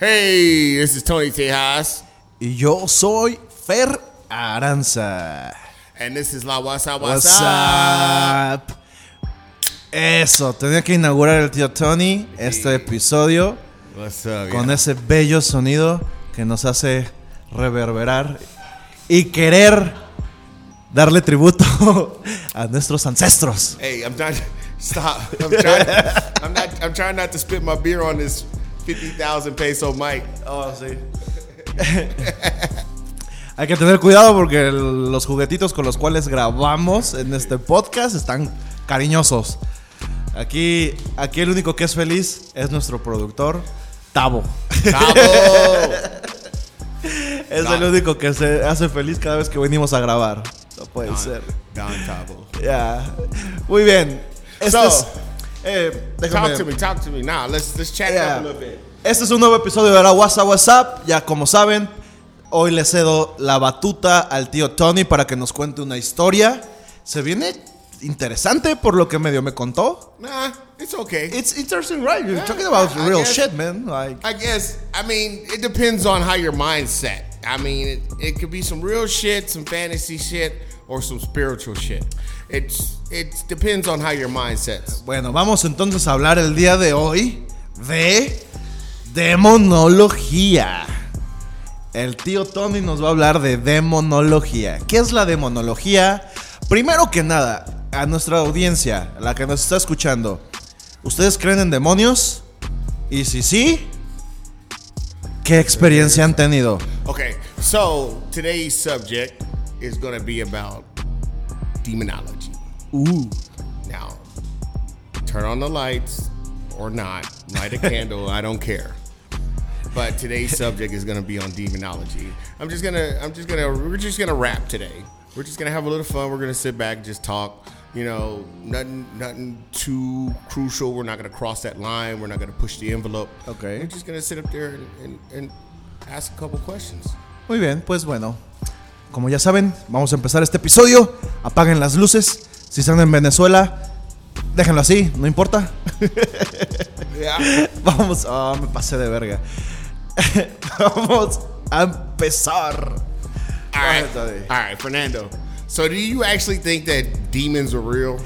Hey, this is Tony Tejas, Y yo soy Fer Aranza. and this is La WhatsApp WhatsApp. Eso, tenía que inaugurar el tío Tony este episodio What's up? con yeah? ese bello sonido que nos hace reverberar y querer darle tributo a nuestros ancestros. Hey, I'm not. Stop. I'm trying. I'm not. I'm trying not to spit my beer on this fifty thousand peso mic. Oh, sí. Hay que tener cuidado porque el- los juguetitos con los cuales grabamos en este podcast están cariñosos. Aquí, aquí el único que es feliz es nuestro productor, Tavo. Bravo. Es el único que se hace feliz cada vez que venimos a grabar. No puede ser. Don Tabo. Ya. Muy bien. Este So, es, eh, déjame- Talk to me. Talk to me. Now, let's let's chat it Yeah. up a little bit. Este es un nuevo episodio de la WhatsApp WhatsApp. Ya como saben, hoy le cedo la batuta al tío Tony para que nos cuente una historia. Se viene interesante por lo que medio me contó. Nah, it's okay. It's interesting, right? You're Yeah, talking about I- I real guess- shit, man. Like, I guess. I mean, it depends on how your mind's set. I mean, it, it could be some real shit, some fantasy shit, or some spiritual shit. It's it depends on how your mind sets. bueno, vamos entonces a hablar el día de hoy de demonología. El tío Tony nos va a hablar de demonología. ¿Qué es la demonología? Primero que nada, a nuestra audiencia, la que nos está escuchando, ¿ustedes creen en demonios? Y si sí, ¿qué experiencia han tenido? Okay, so today's subject is going to be about demonology. Ooh. Now, turn on the lights or not, light a candle, I don't care. But today's subject is going to be on demonology. I'm just going to I'm just going to we're just going to rap today. We're just going to have a little fun. We're going to sit back and just talk. You know, nothing nothing too crucial. We're not going to cross that line. We're not going to push the envelope. Okay. We're just going to sit up there and, and, and ask a couple questions. Muy bien, pues bueno. Como ya saben, vamos a empezar este episodio. Apaguen las luces. Si están en Venezuela, déjenlo así, no importa. Vamos, ah, me pasé de verga. Vamos a empezar. All right. All right, Fernando. So do you actually think that demons are real?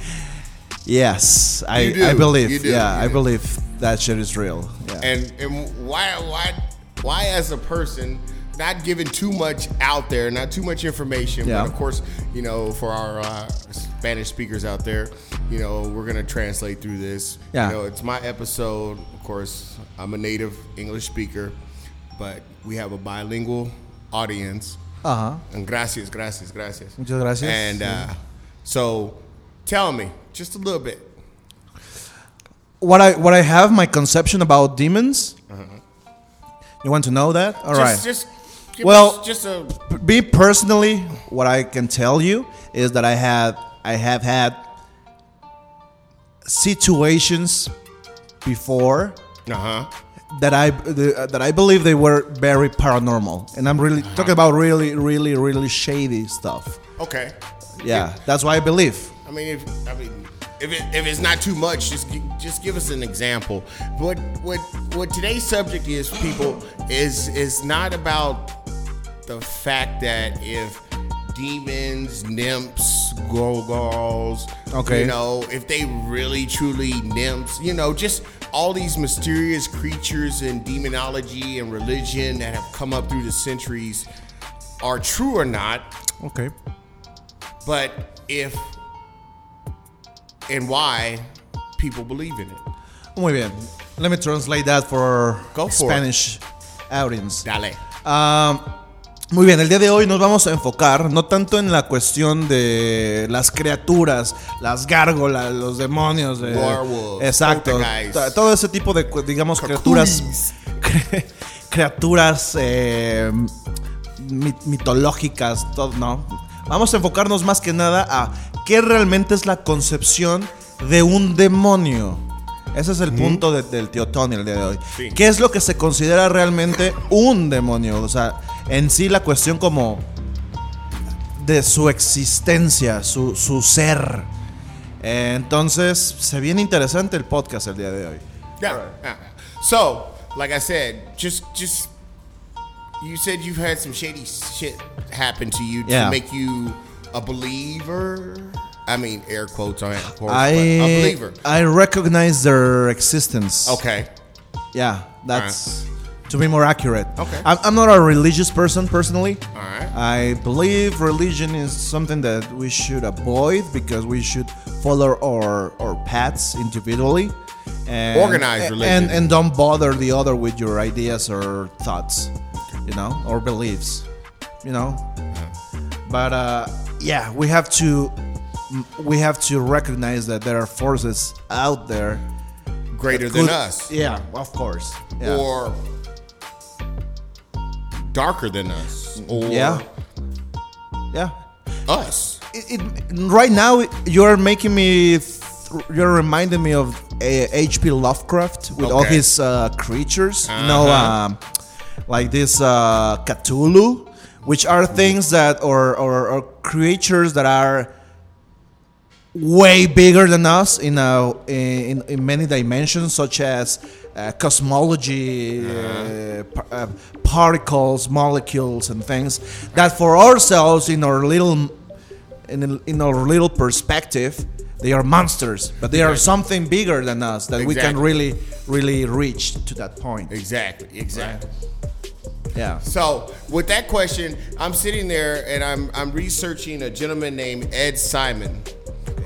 Yes, I, You do, I believe. do, yeah, I believe that shit is real. Yeah. And and why why why as a person not giving too much out there, not too much information, Yeah. but of course, you know, for our uh, Spanish speakers out there, you know, we're gonna translate through this. Yeah. You know, it's my episode. Of course, I'm a native English speaker, but we have a bilingual audience. Ajá. And gracias, gracias, gracias. Muchas gracias. And uh, so, tell me just a little bit. What I what I have my conception about demons. You want to know that? All right. Uh-huh. just, Just give Well- us just a me personally, what I can tell you is that I had I have had situations before uh huh. that I that I believe they were very paranormal, and I'm really talking about really, really, really shady stuff. Okay. Yeah, that's why I believe. I mean, if I mean, if it, if it's not too much, just just give us an example. What what what today's subject is, people, is is not about the fact that if demons, nymphs, gorgons, Okay. you know, if they really truly nymphs, you know, just all these mysterious creatures and demonology and religion that have come up through the centuries are true or not. Okay. but if and why people believe in it. Muy bien. Let me translate that for Go for it. Spanish audience. Dale. Um, muy bien, el día de hoy nos vamos a enfocar no tanto en la cuestión de las criaturas, las gárgolas, los demonios, de, Werewolves, exacto, todo ese tipo de, digamos, criaturas, criaturas eh, mi- mitológicas, todo, no. Vamos a enfocarnos más que nada a qué realmente es la concepción de un demonio. Ese es el punto de- del tío Tony el día de hoy. Sí. ¿Qué es lo que se considera realmente un demonio? O sea, en sí la cuestión como de su existencia, su, su ser. Eh, entonces, se viene interesante el podcast el día de hoy. Yeah. yeah. So like I said, just just you said you've had some shady shit happen to you to Yeah. make you a believer. I mean, air quotes on of course, but a I believer. I recognize their existence. Okay. Yeah, that's to be more accurate. Okay. I'm, I'm not a religious person personally. All right. I believe religion is something that we should avoid because we should follow our our paths individually. And, Organized religion. and and don't bother the other with your ideas or thoughts, you know, or beliefs, you know. But uh, yeah, we have to we have to recognize that there are forces out there Greater than us. Yeah, of course. Yeah. Or darker than us. Or yeah. Yeah. us. It, it, right now, you're making me. Th- you're reminding me of H.P. Lovecraft with all his uh, creatures. You know, Uh-huh. um, like this uh, Cthulhu, which are things that or, or or creatures that are way bigger than us in a in, in many dimensions, such as uh, cosmology, uh, par- uh, particles, molecules, and things that for ourselves in our little in, in our little perspective. They are monsters, but they are something bigger than us that we can really, really reach to that point. Exactly. Exactly. Yeah. So with that question, I'm sitting there and I'm I'm researching a gentleman named Ed Simon,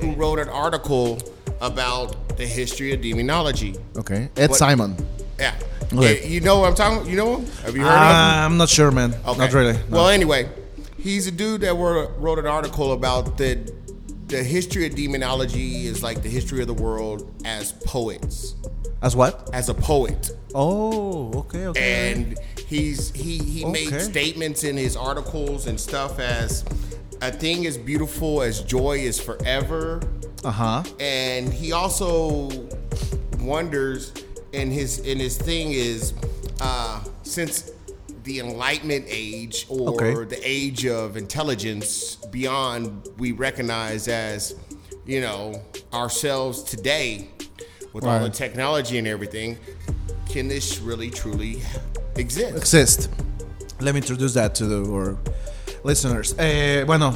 who wrote an article about the history of demonology. Okay. Ed What- Simon. Yeah. Okay. You- know what I'm talking? You know him? Have you heard of him? Uh, I'm not sure, man. Okay. Not really. no. Well, anyway, he's a dude that wrote, wrote an article about the the history of demonology is like the history of the world as poets, As what? as a poet. Oh, okay, okay. and he's he he made statements in his articles and stuff as a thing as beautiful as joy is forever Uh huh. and he also wonders and his and his thing is uh since the enlightenment age or Okay. the age of intelligence beyond we recognize as you know ourselves today with all the technology and everything can this really truly exist Exist. Let me introduce that to the, our listeners. Eh, bueno,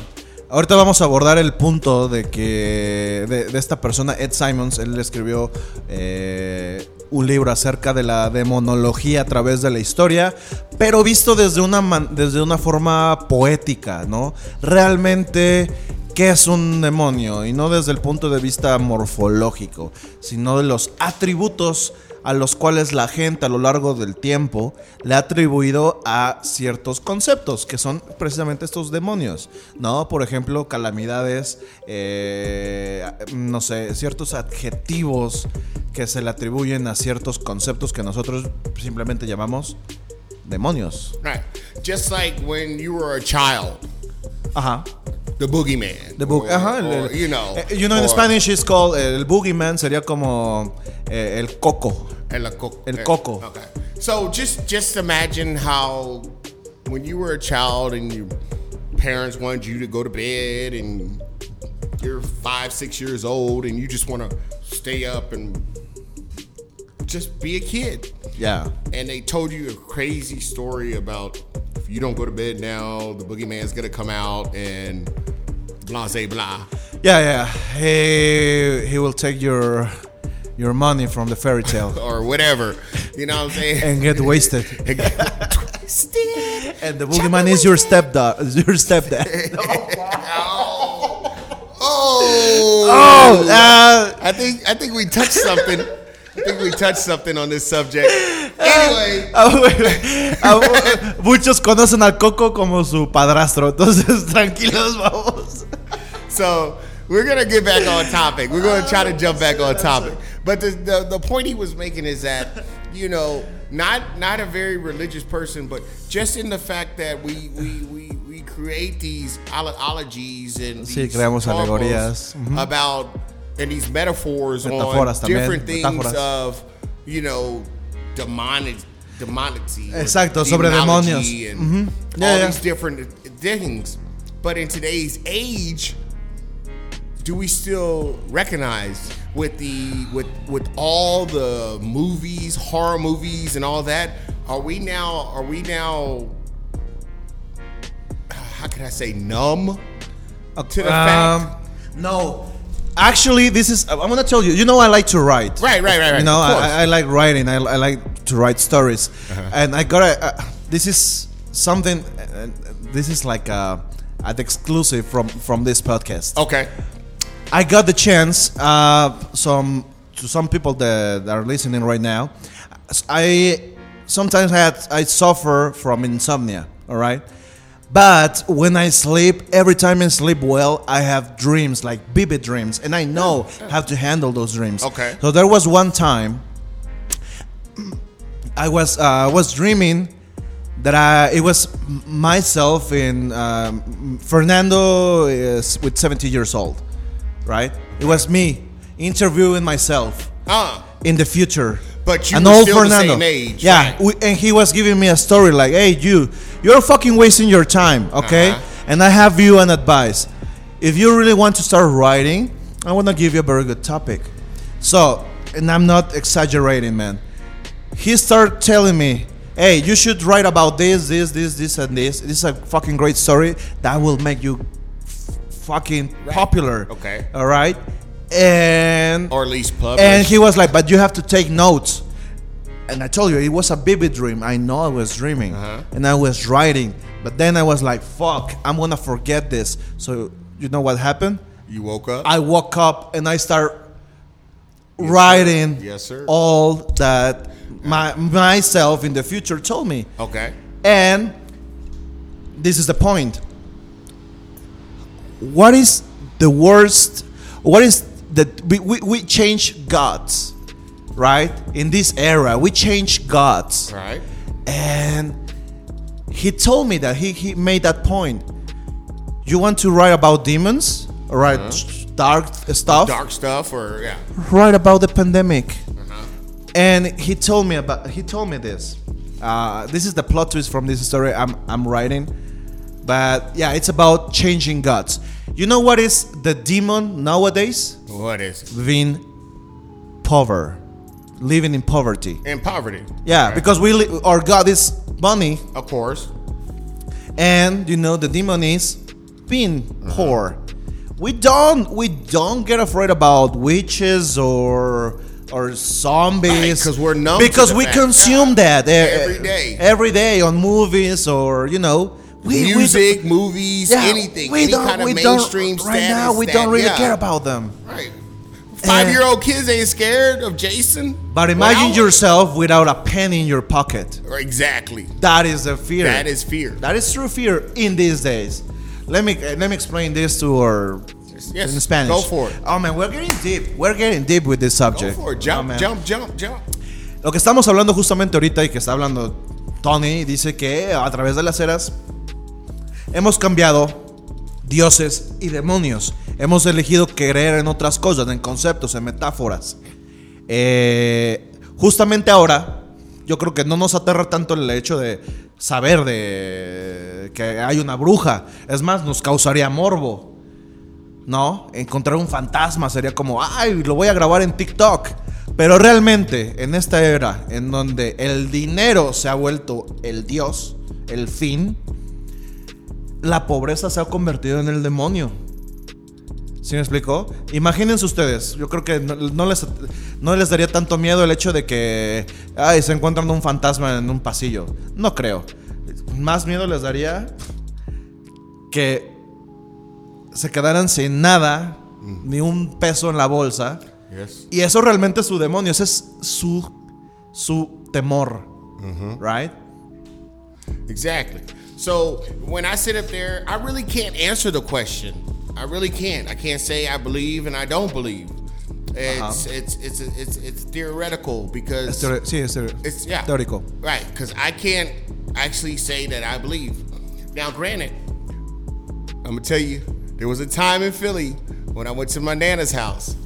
ahorita vamos a abordar el punto de que de, esta persona, Ed Simons, él escribió eh, un libro acerca de la demonología a través de la historia, pero visto desde una, desde una forma poética, ¿no? Realmente qué es un demonio y no desde el punto de vista morfológico, sino de los atributos a los cuales la gente a lo largo del tiempo le ha atribuido a ciertos conceptos, que son precisamente estos demonios, ¿no? Por ejemplo, calamidades, eh, no sé, ciertos adjetivos que se le atribuyen a ciertos conceptos que nosotros simplemente llamamos demonios. right just like when you were a child Ajá. the boogeyman The book, or- ajá, el- or, el- you know eh, you know in Spanish it's called eh, el boogeyman sería como eh, el coco. El, co- El coco. Okay. So just just imagine how when you were a child and your parents wanted you to go to bed and you're five, six years old and you just want to stay up and just be a kid. Yeah. And they told you a crazy story about if you don't go to bed now, the boogeyman's gonna come out and blah, say blah. Yeah, yeah. He he will take your your money from the fairy tale Or whatever. You know what I'm saying? and get wasted. Twisted. And the boogeyman is your stepdad. Your stepdad. Oh. oh, uh, I think I think we touched something. I think we touched something on this subject. Anyway, ah, ah, muchos conocen al Coco como su padrastro. Entonces, tranquilos, vamos. so we're gonna get back on topic. We're gonna try to jump back on topic. But the, the the point he was making is that you know not not a very religious person, but just in the fact that we we we, we create these olo- ologies and Sí, these creamos alegorías. Ujú. about and these metaphors Metáforas on también, different things metáforas. of you know demonic demonicity or Exacto, sobre demonios. and Mhm. Yeah, all yeah. these different things but in today's age do we still recognize with the with with all the movies, horror movies, and all that, are we now? Are we now? How can I say numb to the fact? Um, no. Actually, this is. I'm gonna tell you. You know, I like to write. Right, right, right, right. You know, I, I like writing. I, I like to write stories, Uh-huh. and I gotta. Uh, this is something. Uh, this is like uh, an exclusive from from this podcast. Okay. I got the chance. Uh, some to some people that are listening right now. I sometimes had I suffer from insomnia. All right. But when I sleep, every time I sleep well, I have dreams, like vivid dreams, and I know how to handle those dreams. Okay. So there was one time I was uh, was dreaming that I it was myself in um, Fernando is with 70 years old, right? It was me interviewing myself Uh, in the future. But you An were old still the Fernando. same age, Yeah, right. we, and he was giving me a story like, "Hey, you, you're fucking wasting your time, okay? Uh-huh. And I have you an advice. If you really want to start writing, I want to give you a very good topic. So, and I'm not exaggerating, man. He started telling me, "Hey, you should write about this, this, this, this, and this. This is a fucking great story that will make you fucking Right. popular. Okay. all right." And or at least published. and he was like, but you have to take notes. And I told you, it was a vivid dream. I know I was dreaming. Uh-huh. And I was writing. But then I was like, fuck, I'm to forget this. So, you know what happened? you woke up. I woke up and I start writing Yes, sir. all that my myself in the future told me. okay. And this is the point. What is the worst? What is that we, we, we change gods, right? In this era, we change gods. Right. And he told me that he, he made that point. You want to write about demons? Or write dark stuff? Dark stuff, or yeah. write about the pandemic. And he told me about he told me this. Uh, this is the plot twist from this story I'm I'm writing. But yeah, it's about changing gods. You know what is the demon nowadays? What is it? Being poor, living in poverty. In poverty. Yeah, Okay. because we li- our god is money, of course. and you know the demon is being poor. We don't we don't get afraid about witches or or zombies Right, 'cause we're numb because we fact. consume that eh, Every day. every day on movies or you know we, we Music, movies, yeah, anything, we any don't- kind of we mainstream right now we that- don't really yeah. care about them. Right. Five-year-old kids ain't scared of Jason. But imagine Well, yourself without a penny in your pocket. Exactly. That is the fear. That is fear. That is true fear in these days. Let me let me explain this to our Yes, in Spanish. go for it. Oh man, we're getting deep. We're getting deep with this subject. Go for it. Oh, Jump, man. jump, jump, jump. Lo que estamos hablando justamente ahorita y que está hablando Tony dice que a través de las eras hemos cambiado dioses y demonios. Hemos elegido creer en otras cosas, en conceptos, en metáforas. Eh, justamente ahora, yo creo que no nos aterra tanto el hecho de saber de que hay una bruja. Es más, nos causaría morbo. ¿No? Encontrar un fantasma sería como, ay, lo voy a grabar en TikTok. Pero realmente, en esta era en donde el dinero se ha vuelto el dios, el fin, la pobreza se ha convertido en el demonio. ¿Sí me explicó? Imagínense ustedes, yo creo que no, no les, no les daría tanto miedo el hecho de que ay, se encuentran un fantasma en un pasillo. No creo. Más miedo les daría que se quedaran sin nada, ni un peso en la bolsa. Yes. Y eso realmente es su demonio, ese es su, su temor. Right? Exactly. So when I sit up there, I really can't answer the question. I really can't. I can't say I believe and I don't believe. It's uh-huh. it's it's it's it's theoretical because Es teore- sí, es teore- it's yeah teórico. right because I can't actually say that I believe. Now, granted, I'm gonna tell you, there was a time in Philly when I went to my nana's house.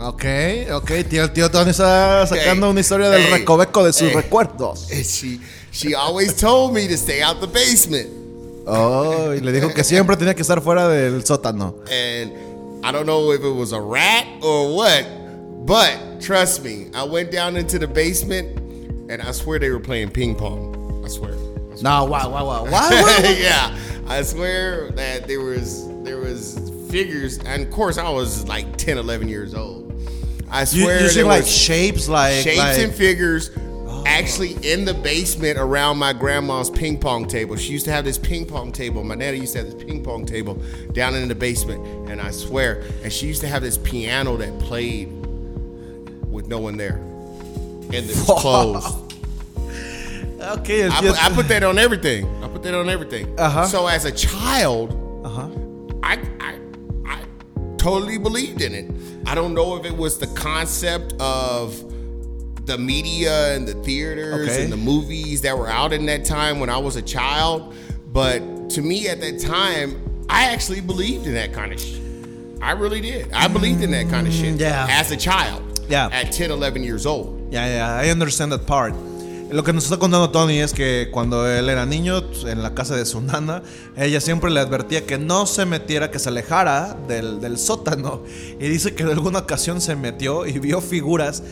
Ok, ok, tío, tío Tony está sacando Hey, una historia del hey, recoveco de sus hey. recuerdos. And she she always told me to stay out the basement. Oh, y le dijo que siempre tenía que estar fuera del sótano. And I don't know if it was a rat or what, but trust me, I went down into the basement and I swear they were playing ping pong. I swear. I swear. No, wow, wow, wow. What? yeah, I swear that there was there was figures, and of course I was like 10, 11 years old. I swear you there like was shapes, like shapes like, and figures actually in the basement around my grandma's ping pong table. She used to have this ping pong table. My nana used to have this ping pong table down in the basement, and I swear, and she used to have this piano that played with no one there, and it was closed. Okay, I, yes. put, I put that on everything. I put that on everything. Uh-huh. So as a child, uh-huh. I, I I totally believed in it. I don't know if it was the concept of the media and the theaters Okay. and the movies that were out in that time when I was a child, but to me at that time, I actually believed in that kind of shit. I really did. I believed in that kind of shit Mm, yeah. as a child. Yeah. At 10, 11 years old. Yeah, yeah, I understand that part. Lo que nos está contando Tony es que cuando él era niño, en la casa de su nana, ella siempre le advertía que no se metiera, que se alejara del, del sótano. Y dice que en alguna ocasión se metió y vio figuras.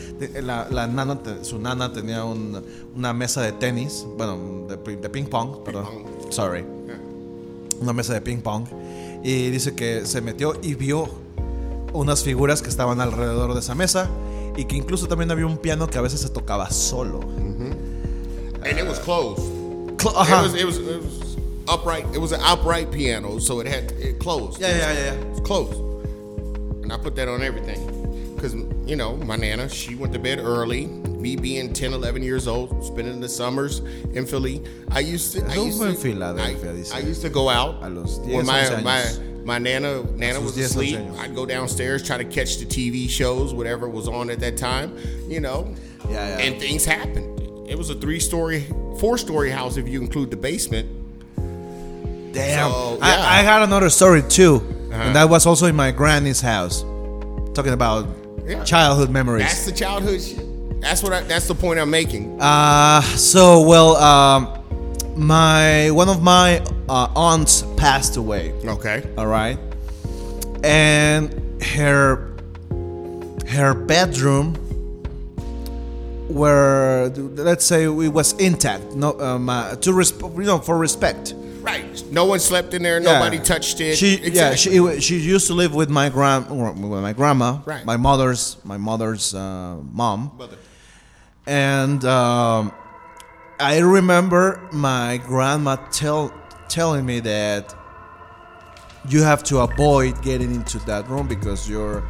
La, la nana, su nana tenía un- una mesa de tenis, bueno, de, de ping pong, perdón. Sorry. Una mesa de ping pong. Y dice que se metió y vio unas figuras que estaban alrededor de esa mesa y que incluso también había un piano que a veces se tocaba solo. And it was closed. Cl- It was, it was it was upright. It was an upright piano, so it had it closed. Yeah, yeah, yeah, yeah. It was closed. And I put that on everything. Because, you know, my Nana, she went to bed early. Me being 10, 11 years old, spending the summers in Philly. I used to. I used to, I. I used to go out. I los 10, when my, my, my Nana, Nana was asleep. I'd go downstairs, try to catch the TV shows, whatever was on at that time, you know. Yeah, yeah. And things happened. It was a three story, four story house if you include the basement. Damn. So, I, yeah. I had another story too. Uh-huh. And that was also in my granny's house. Talking about Yeah. childhood memories. That's the childhood shit. That's what I, that's the point I'm making. Uh, so well, um, my one of my uh, aunts passed away. Okay. All right, and her her bedroom where let's say it was intact. No, um, uh, to resp- you know for respect. Right. No one slept in there. Yeah. Nobody touched it. She yeah she it she used to live with my grand with my grandma, Right. my mother's my mother's uh, mom. Mother. and um, I remember my grandma tell telling me that you have to avoid getting into that room because your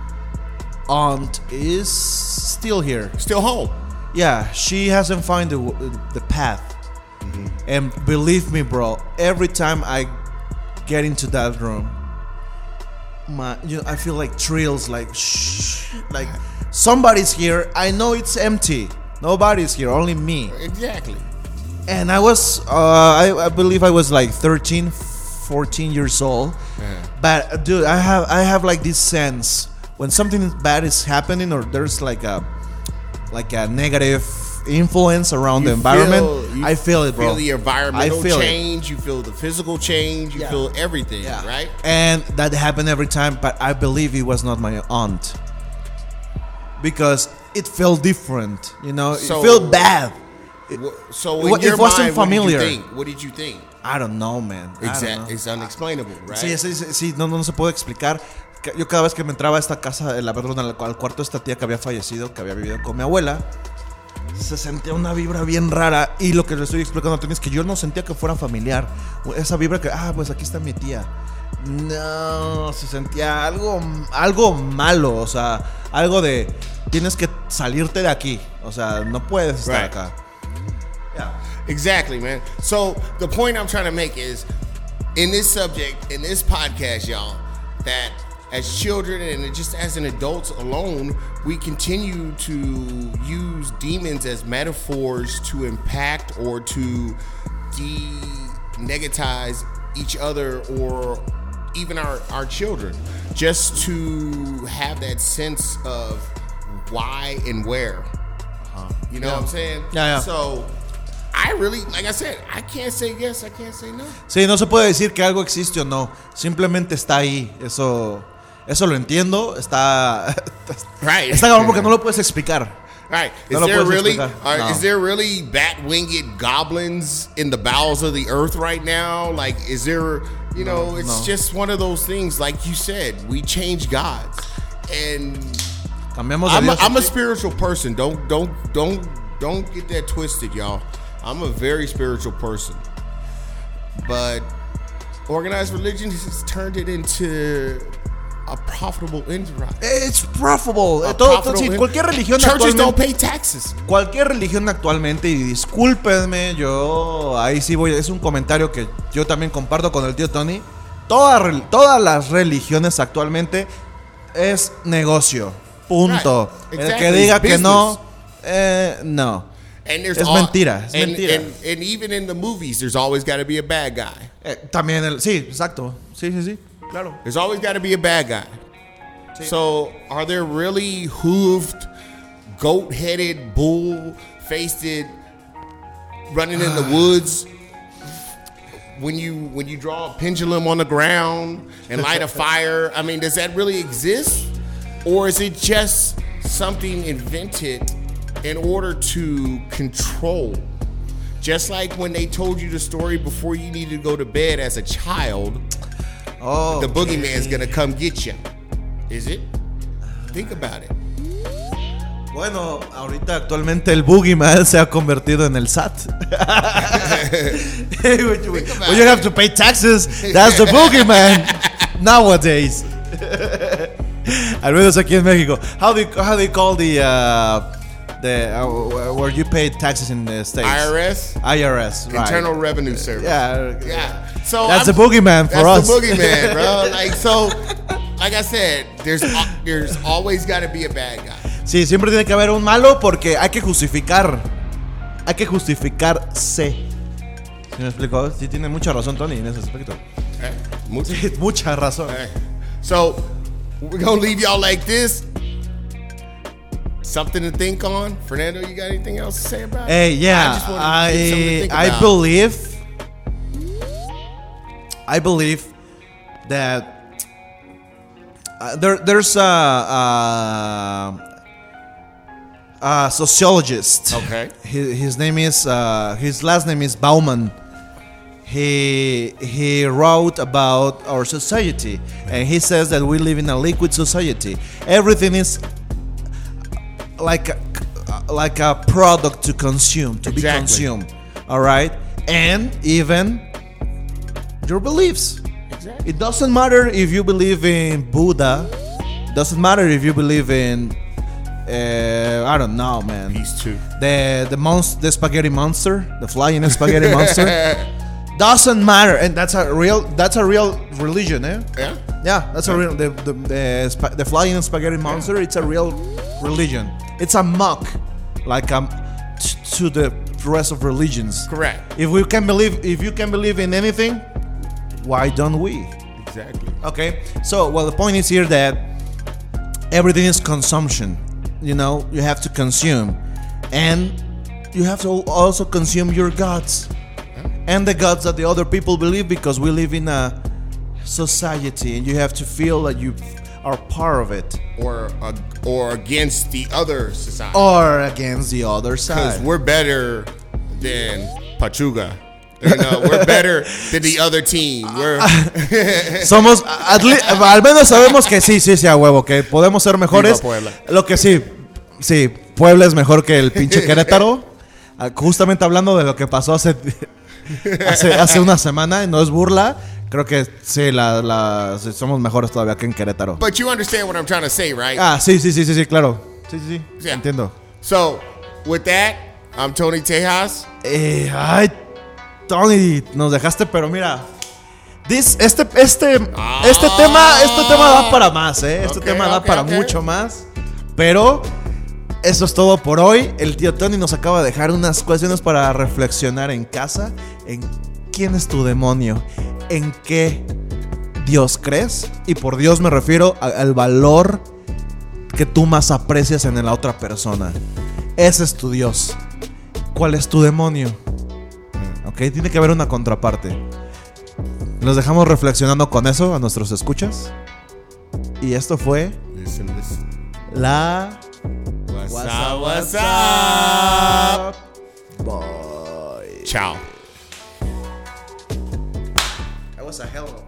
aunt is still here. Still home. Yeah, she hasn't found the the path. And believe me, bro, every time I get into that room, my you know, I feel like thrills, like shh, like somebody's here. I know it's empty. Nobody's here, only me. Exactly. And I was, uh, I, I believe I was like 13, 14 years old. But uh, dude, I have, I have like this sense when something bad is happening or there's like a, like a negative influence around the environment. feel- I feel it, bro. Feel the environmental I feel it. change. You feel the physical change. You Yeah. feel everything. Right. And that happened every time, but I believe it was not my aunt. Because it felt different, you know, So- it felt bad. Wha- So It it wasn't mind, what did familiar. you think? What did you think? I don't know, man. Exactly. It's unexplainable, right? Sí, sí, sí, no, no se puede explicar. Yo cada vez que me entraba a esta casa, en la perdón, al, al cuarto de esta tía que había fallecido, que había vivido con mi abuela, se sentía una vibra bien rara. Y lo que le estoy explicando a Tony es que yo no sentía que fuera familiar. Esa vibra que, ah, pues aquí está mi tía. No, se sentía algo, algo malo. O sea, algo de, tienes que salirte de aquí. O sea, no puedes estar Right. acá. Yeah. Exactly, man. So the point I'm trying to make is in this subject, in this podcast, y'all, that as children and just as an adults alone, we continue to use demons as metaphors to impact or to de-negatize each other or even our, our children just to have that sense of why and where. Uh-huh. You know what I'm saying? Yeah, yeah. So I really, like I said, I can't say yes, I can't say no. Sí, no se puede decir que algo existe o no. Simplemente está ahí. Eso, Eso lo entiendo. Está. Right. Está cabrón porque no lo puedes explicar. Right. Is No there really No. is there really bat winged goblins in the bowels of the earth right now? Like is there you know, it's no. just one of those things like you said, we change gods. And Cambiamos I'm a, Dios. I'm a spiritual person. Don't don't don't don't get that twisted, y'all. I'm a very spiritual person. But organized religion has turned it into a profitable enterprise. It's profitable. A Eh, todo- profitable sí, cualquier religión Churches don't pay taxes. Cualquier religión actualmente, y discúlpenme, yo ahí sí voy, es un comentario que yo también comparto con el tío Tony. Toda todas las religiones actualmente es negocio. Punto. Right. El que Exactly. diga que no, eh, no. And there's Es mentira, es and, mentira. And, and even in the movies, there's always got to be a bad guy. Eh, también el. Sí, exacto. Sí, sí, sí. Claro. There's always got to be a bad guy. So, are there really hooved, goat-headed, bull-faced, running in the ah. woods? When you when you draw a pendulum on the ground and light a fire, I mean, does that really exist, or is it just something invented in order to control? Just like when they told you the story before you needed to go to bed as a child, Oh, the boogeyman's gonna come get you. Is it? Think about it. Bueno, ahorita actualmente el Boogeyman se ha convertido en el SAT. when you, when you have to pay taxes, that's the Boogeyman nowadays. Al menos aquí en México. How do you, how do you call the uh, the uh, where you pay taxes in the states? IRS, IRS, right? Internal Revenue Service. Yeah. Yeah. So That's I'm- the boogeyman for that's us. the boogeyman, bro. Like so, like I said, there's al- there's always got to be a bad guy. Sí, siempre tiene que haber un malo porque hay que justificar. Hay que justificarse. ¿Sí me explico? Sí, tiene mucha razón Tony en ese aspecto. Eh, Sí, mucha razón. eh. So we're gonna leave y'all like this. Something to think on. Fernando, you got anything else to say about Hey, it? yeah, just wanted to give something to I I believe I believe that uh, there there's a, a, a sociologist. Okay. His, his name is uh, his last name is Bauman. He he wrote about our society, and he says that we live in a liquid society. Everything is like a, like a product to consume, to be consumed. All right, and even your beliefs. Exactly. It doesn't matter if you believe in Buddha. Doesn't matter if you believe in uh, I don't know, man. Peace too. The the monster, the spaghetti monster, the flying spaghetti monster. Doesn't matter, and that's a real that's a real religion, eh? Yeah. Yeah, that's a real the the the, the flying spaghetti monster. It's a real religion. It's a mock, like um, t- to the rest of religions. Correct. If we can believe, if you can believe in anything, why don't we? Exactly. Okay. So, well, the point is here that everything is consumption. You know, you have to consume, and you have to also consume your gods and the gods that the other people believe because we live in a society, and you have to feel that you are part of it Or uh, or against the other society. or against the other side, Because we're better than Pachuca. You know, we're better than the other team. We're Somos, at le- al menos sabemos que sí, sí, sí, a huevo, que podemos ser mejores. Lo que sí, sí, Puebla es mejor que el pinche Querétaro. Ah, Justamente hablando de lo que pasó hace, hace, hace una semana, y no es burla, creo que sí, la, la- somos mejores todavía que en Querétaro. but you understand what I'm trying to say, right? Ah, sí, sí, sí, sí, sí, claro. Sí, sí, sí, Yeah. entiendo. So, with that, I'm Tony Tejas. Eh, ay, Tony, nos dejaste, pero mira. this- este, este, este tema, este tema da para más, eh. Este tema da para mucho más. Pero eso es todo por hoy. El tío Tony nos acaba de dejar unas cuestiones para reflexionar en casa. En quién es tu demonio. En qué Dios crees. Y por Dios me refiero a- al valor que tú más aprecias en la otra persona. Ese es tu Dios. ¿Cuál es tu demonio? Ok, tiene que haber una contraparte. Los dejamos reflexionando con eso a nuestros escuchas. Y esto fue Listen, listen. la What's, up? What's up? Bye. Ciao. That was a hell of